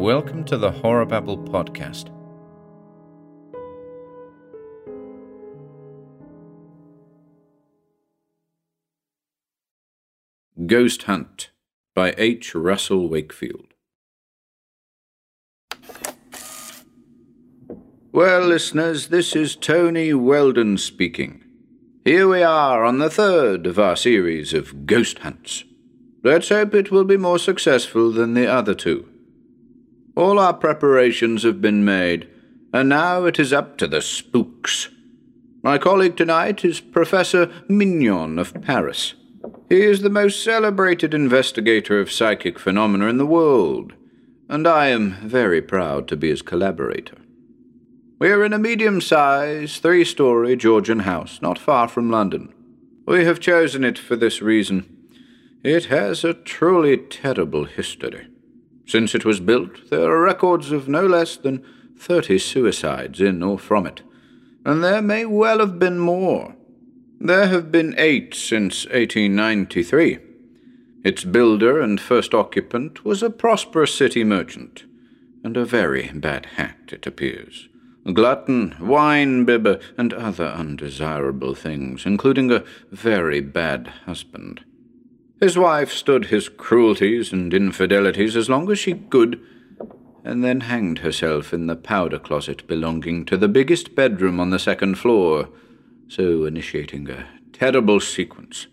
Welcome to the Horror Babble podcast. Ghost Hunt by H. Russell Wakefield. Well, listeners, this is Tony Weldon speaking. Here we are on the third of our series of ghost hunts. Let's hope it will be more successful than the other two. All our preparations have been made, and now it is up to the spooks. My colleague tonight is Professor Mignon of Paris. He is the most celebrated investigator of psychic phenomena in the world, and I am very proud to be his collaborator. We are in a medium sized, three story Georgian house not far from London. We have chosen it for this reason. It has a truly terrible history. Since it was built, there are records of no less than thirty suicides in or from it, and there may well have been more. There have been eight since 1893. Its builder and first occupant was a prosperous city merchant, and a very bad hat, it appears. Glutton, wine bibber, and other undesirable things, including a very bad husband. His wife stood his cruelties and infidelities as long as she could, and then hanged herself in the powder closet belonging to the biggest bedroom on the second floor, so initiating a terrible sequence.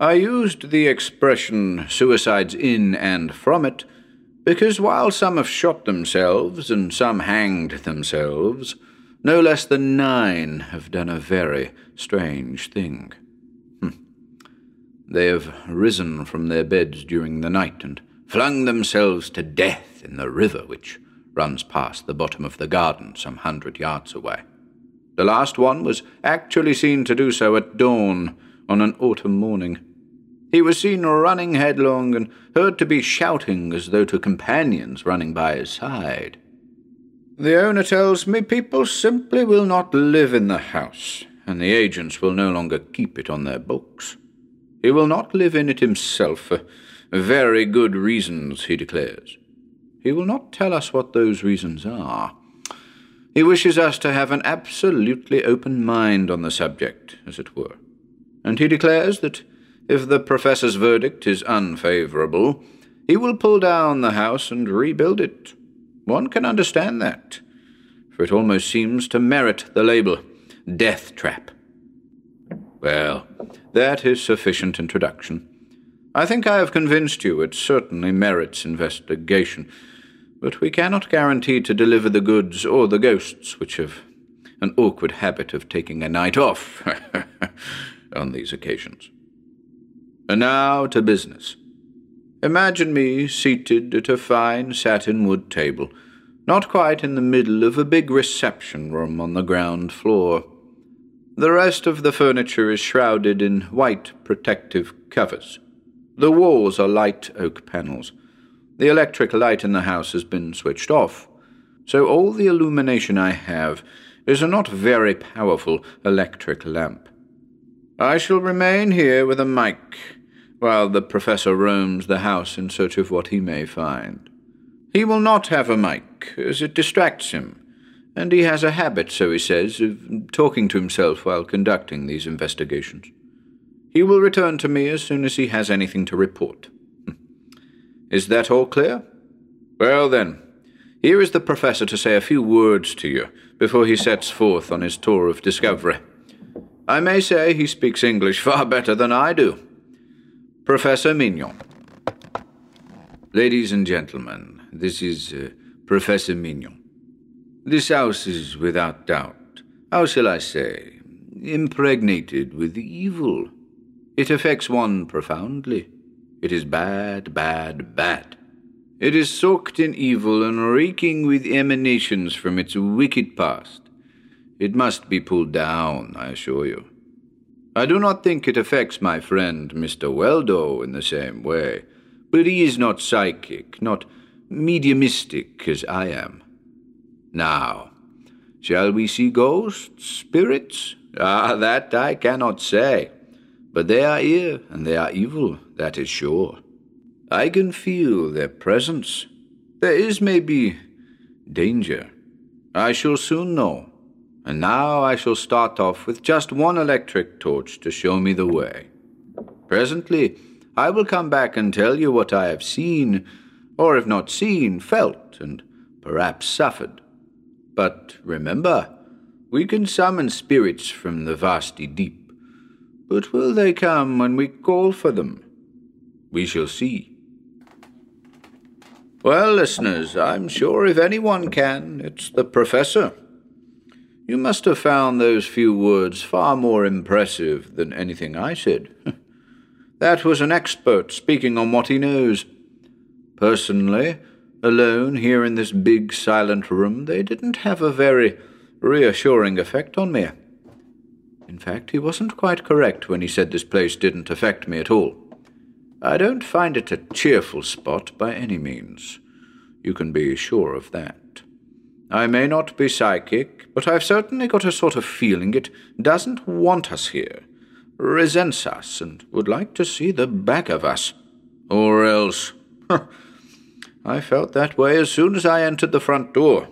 I used the expression suicides in and from it because while some have shot themselves and some hanged themselves, no less than nine have done a very strange thing. They have risen from their beds during the night and flung themselves to death in the river which runs past the bottom of the garden some hundred yards away. The last one was actually seen to do so at dawn on an autumn morning. He was seen running headlong and heard to be shouting as though to companions running by his side. The owner tells me people simply will not live in the house, and the agents will no longer keep it on their books. He will not live in it himself for very good reasons, he declares. He will not tell us what those reasons are. He wishes us to have an absolutely open mind on the subject, as it were. And he declares that if the professor's verdict is unfavorable, he will pull down the house and rebuild it. One can understand that, for it almost seems to merit the label Death Trap. Well, that is sufficient introduction. I think I have convinced you it certainly merits investigation, but we cannot guarantee to deliver the goods or the ghosts, which have an awkward habit of taking a night off on these occasions. And now to business. Imagine me seated at a fine satin wood table, not quite in the middle of a big reception room on the ground floor. The rest of the furniture is shrouded in white protective covers. The walls are light oak panels. The electric light in the house has been switched off, so all the illumination I have is a not very powerful electric lamp. I shall remain here with a mic while the professor roams the house in search of what he may find. He will not have a mic, as it distracts him and he has a habit, so he says, of talking to himself while conducting these investigations. He will return to me as soon as he has anything to report. Is that all clear? Well, then, here is the professor to say a few words to you before he sets forth on his tour of discovery. I may say he speaks English far better than I do. Professor Mignon. Ladies and gentlemen, this is uh, Professor Mignon. This house is without doubt, how shall I say, impregnated with evil. It affects one profoundly. It is bad, bad, bad. It is soaked in evil and reeking with emanations from its wicked past. It must be pulled down, I assure you. I do not think it affects my friend Mr. Weldon in the same way, but he is not psychic, not mediumistic as I am. Now, shall we see ghosts, spirits? Ah, that I cannot say. But they are here, and they are evil, that is sure. I can feel their presence. There is maybe danger. I shall soon know. And now I shall start off with just one electric torch to show me the way. Presently, I will come back and tell you what I have seen, or if not seen, felt, and perhaps suffered. But remember, we can summon spirits from the vasty deep. But will they come when we call for them? We shall see. Well, listeners, I'm sure if anyone can, it's the Professor. You must have found those few words far more impressive than anything I said. that was an expert speaking on what he knows. Personally, alone here in this big silent room, they didn't have a very reassuring effect on me. In fact, he wasn't quite correct when he said this place didn't affect me at all. I don't find it a cheerful spot by any means. You can be sure of that. I may not be psychic, but I've certainly got a sort of feeling it doesn't want us here, resents us, and would like to see the back of us. Or else. I felt that way as soon as I entered the front door.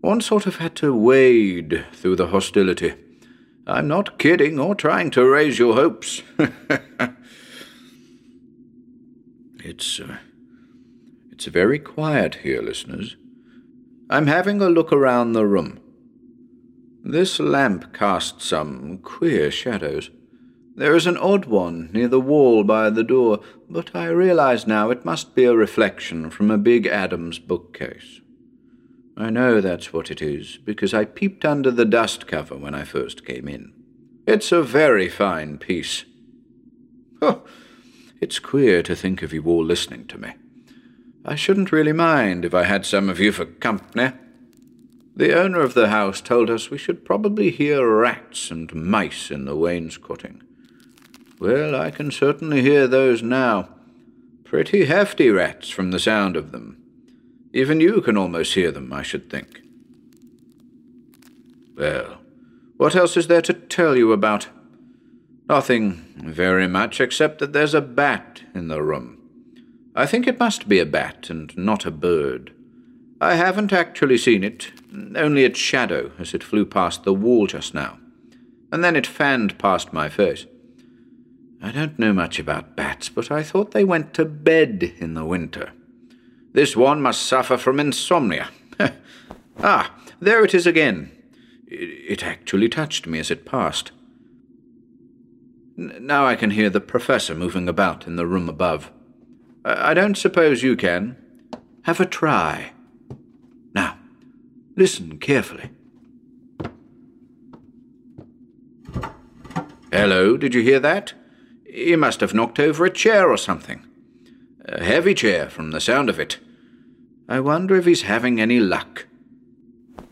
One sort of had to wade through the hostility. I'm not kidding or trying to raise your hopes. it's, uh, it's very quiet here, listeners. I'm having a look around the room. This lamp casts some queer shadows. There is an odd one near the wall by the door, but I realize now it must be a reflection from a big Adams bookcase. I know that's what it is, because I peeped under the dust cover when I first came in. It's a very fine piece. Oh, it's queer to think of you all listening to me. I shouldn't really mind if I had some of you for company. The owner of the house told us we should probably hear rats and mice in the wainscoting. Well, I can certainly hear those now. Pretty hefty rats from the sound of them. Even you can almost hear them, I should think. Well, what else is there to tell you about? Nothing very much, except that there's a bat in the room. I think it must be a bat and not a bird. I haven't actually seen it, only its shadow as it flew past the wall just now, and then it fanned past my face. I don't know much about bats, but I thought they went to bed in the winter. This one must suffer from insomnia. ah, there it is again. It actually touched me as it passed. Now I can hear the professor moving about in the room above. I don't suppose you can. Have a try. Now, listen carefully. Hello, did you hear that? He must have knocked over a chair or something. A heavy chair, from the sound of it. I wonder if he's having any luck.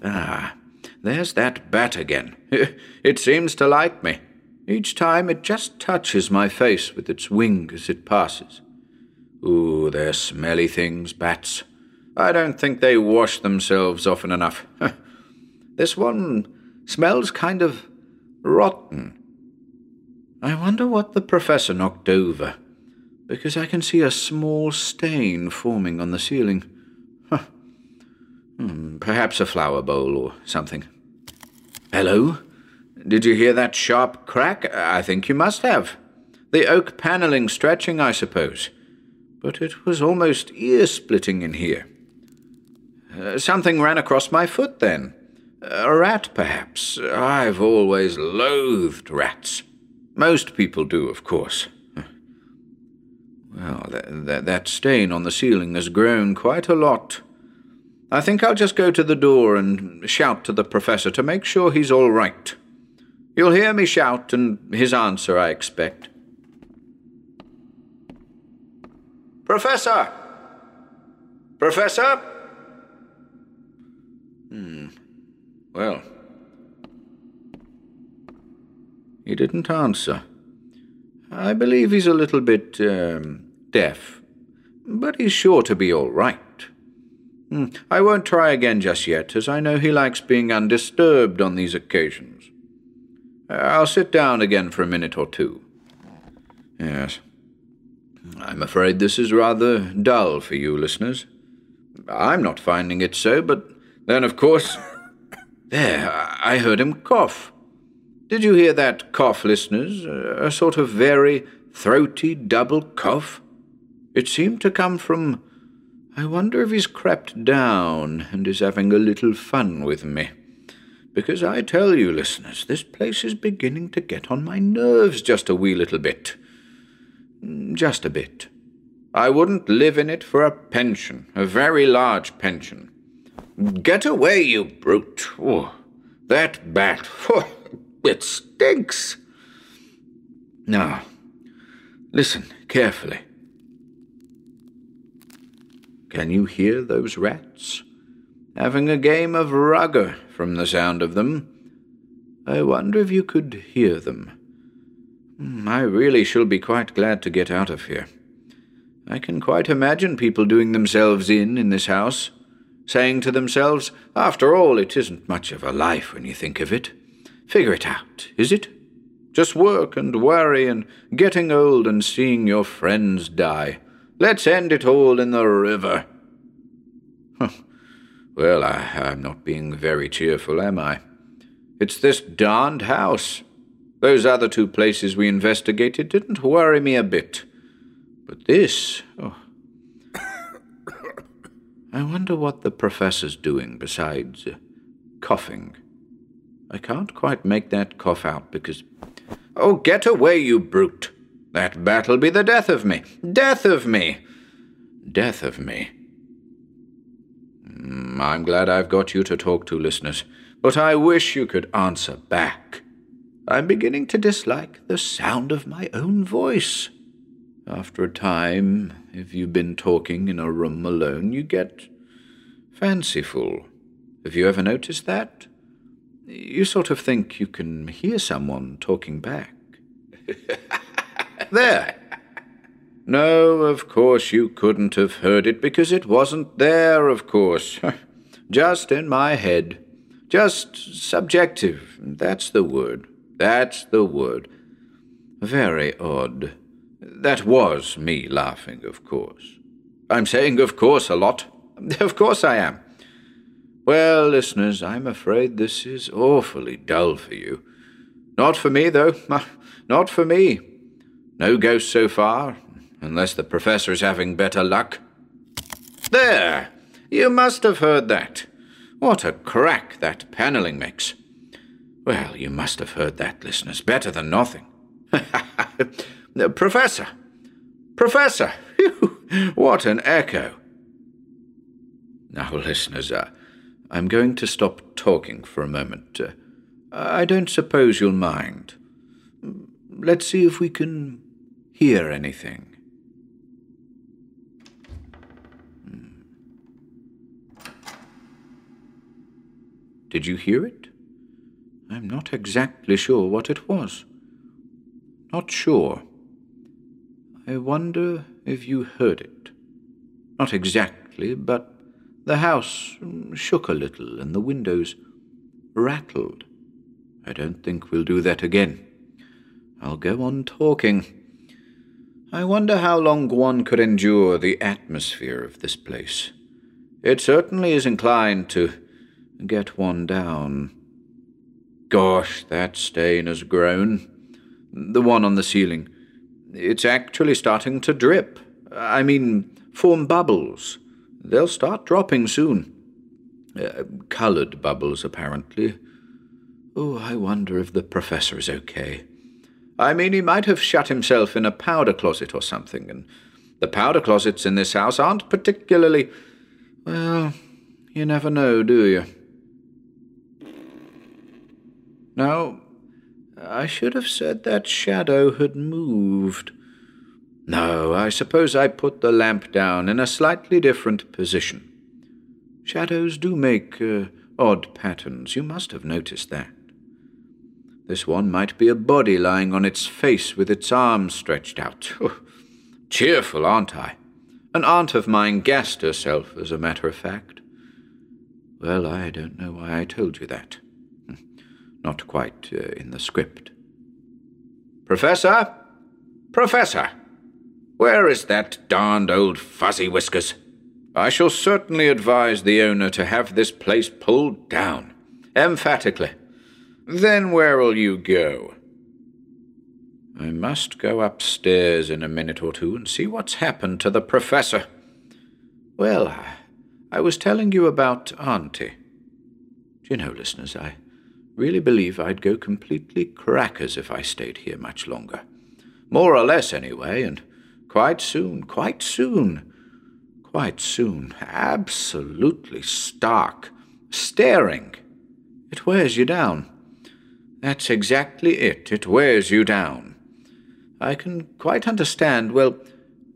Ah, there's that bat again. It seems to like me. Each time it just touches my face with its wing as it passes. Ooh, they're smelly things, bats. I don't think they wash themselves often enough. this one smells kind of rotten. I wonder what the professor knocked over, because I can see a small stain forming on the ceiling. Huh. Hmm, perhaps a flower bowl or something. Hello? Did you hear that sharp crack? I think you must have. The oak panelling stretching, I suppose but it was almost ear splitting in here. Uh, something ran across my foot then. A rat, perhaps. I've always loathed rats. Most people do, of course. Well, that, that, that stain on the ceiling has grown quite a lot. I think I'll just go to the door and shout to the professor to make sure he's all right. You'll hear me shout, and his answer, I expect. Professor! Professor? Hmm. Well. He didn't answer. I believe he's a little bit, um, deaf. But he's sure to be all right. Hmm. I won't try again just yet, as I know he likes being undisturbed on these occasions. I'll sit down again for a minute or two. Yes. I'm afraid this is rather dull for you listeners. I'm not finding it so, but then, of course. there, I heard him cough. Did you hear that cough, listeners? A sort of very throaty double cough? It seemed to come from. I wonder if he's crept down and is having a little fun with me. Because I tell you, listeners, this place is beginning to get on my nerves just a wee little bit. Just a bit. I wouldn't live in it for a pension, a very large pension. Get away, you brute. Oh, that bat. Oh, it stinks. Now, listen carefully. Can you hear those rats? Having a game of rugger from the sound of them. I wonder if you could hear them. Hmm, I really shall be quite glad to get out of here. I can quite imagine people doing themselves in in this house, saying to themselves, after all, it isn't much of a life when you think of it. Figure it out, is it? Just work and worry and getting old and seeing your friends die. Let's end it all in the river. well, I, I'm not being very cheerful, am I? It's this darned house. Those other two places we investigated didn't worry me a bit. But this, oh. I wonder what the professor's doing besides uh, coughing. I can't quite make that cough out because. Oh, get away, you brute! That bat'll be the death of me! Death of me! Death of me. Mm, I'm glad I've got you to talk to, listeners, but I wish you could answer back. I'm beginning to dislike the sound of my own voice. After a time, if you've been talking in a room alone, you get fanciful. Have you ever noticed that? You sort of think you can hear someone talking back. there! No, of course you couldn't have heard it because it wasn't there, of course. Just in my head. Just subjective. That's the word. That's the word. Very odd. That was me laughing, of course. I'm saying of course a lot. Of course I am. Well, listeners, I'm afraid this is awfully dull for you. Not for me, though. Not for me. No ghosts so far, unless the professor is having better luck. There! You must have heard that. What a crack that panelling makes. Well, you must have heard that, listeners. Better than nothing. Professor! Professor! what an echo! Now, listeners, uh, I'm going to stop talking for a moment. Uh, I don't suppose you'll mind. Let's see if we can hear anything. Hmm. Did you hear it? I'm not exactly sure what it was. Not sure. I wonder if you heard it. Not exactly, but the house shook a little and the windows rattled. I don't think we'll do that again. I'll go on talking. I wonder how long one could endure the atmosphere of this place. It certainly is inclined to get one down. Gosh, that stain has grown. The one on the ceiling. It's actually starting to drip. I mean, form bubbles. They'll start dropping soon. Uh, colored bubbles, apparently. Oh, I wonder if the professor is okay. I mean, he might have shut himself in a powder closet or something, and the powder closets in this house aren't particularly. Well, you never know, do you? Now, I should have said that shadow had moved. No, I suppose I put the lamp down in a slightly different position. Shadows do make uh, odd patterns. You must have noticed that. This one might be a body lying on its face with its arms stretched out. Cheerful, aren't I? An aunt of mine gassed herself, as a matter of fact. Well, I don't know why I told you that. Not quite uh, in the script. Professor? Professor! Where is that darned old fuzzy whiskers? I shall certainly advise the owner to have this place pulled down. Emphatically. Then where'll you go? I must go upstairs in a minute or two and see what's happened to the professor. Well, I was telling you about Auntie. Do you know, listeners, I really believe I'd go completely crackers if I stayed here much longer. More or less, anyway, and quite soon, quite soon, quite soon, absolutely stark, staring. It wears you down. That's exactly it. It wears you down. I can quite understand. Well,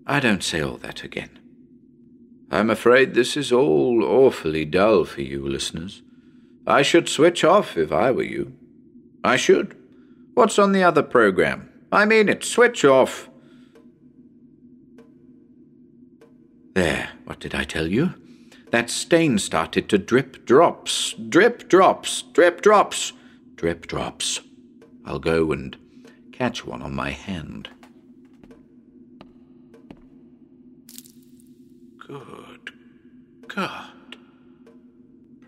I don't say all that again. I'm afraid this is all awfully dull for you, listeners. I should switch off if I were you. I should. What's on the other program? I mean it, switch off. There, what did I tell you? That stain started to drip drops, drip drops, drip drops, drip drops. I'll go and catch one on my hand. Good God.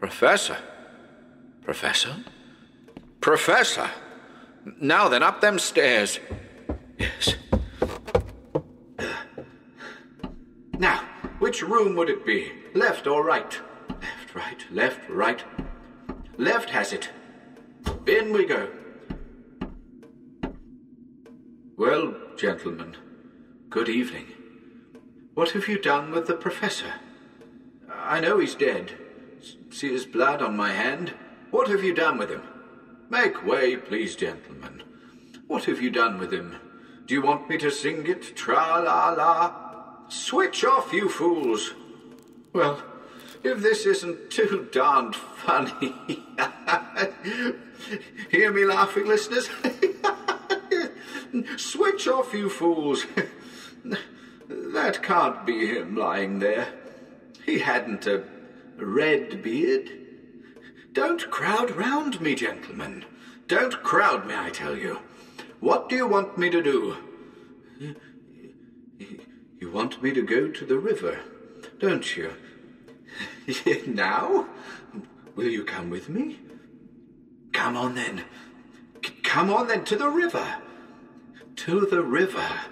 Professor? Professor? Professor! Now then, up them stairs. Yes. Now, which room would it be? Left or right? Left, right, left, right. Left has it. In we go. Well, gentlemen, good evening. What have you done with the professor? I know he's dead. See his blood on my hand? What have you done with him? Make way, please, gentlemen. What have you done with him? Do you want me to sing it? Tra la la? Switch off, you fools! Well, if this isn't too darned funny. Hear me laughing, listeners? Switch off, you fools! that can't be him lying there. He hadn't a red beard. Don't crowd round me, gentlemen. Don't crowd me, I tell you. What do you want me to do? You want me to go to the river, don't you? now? Will you come with me? Come on then. C- come on then to the river to the river.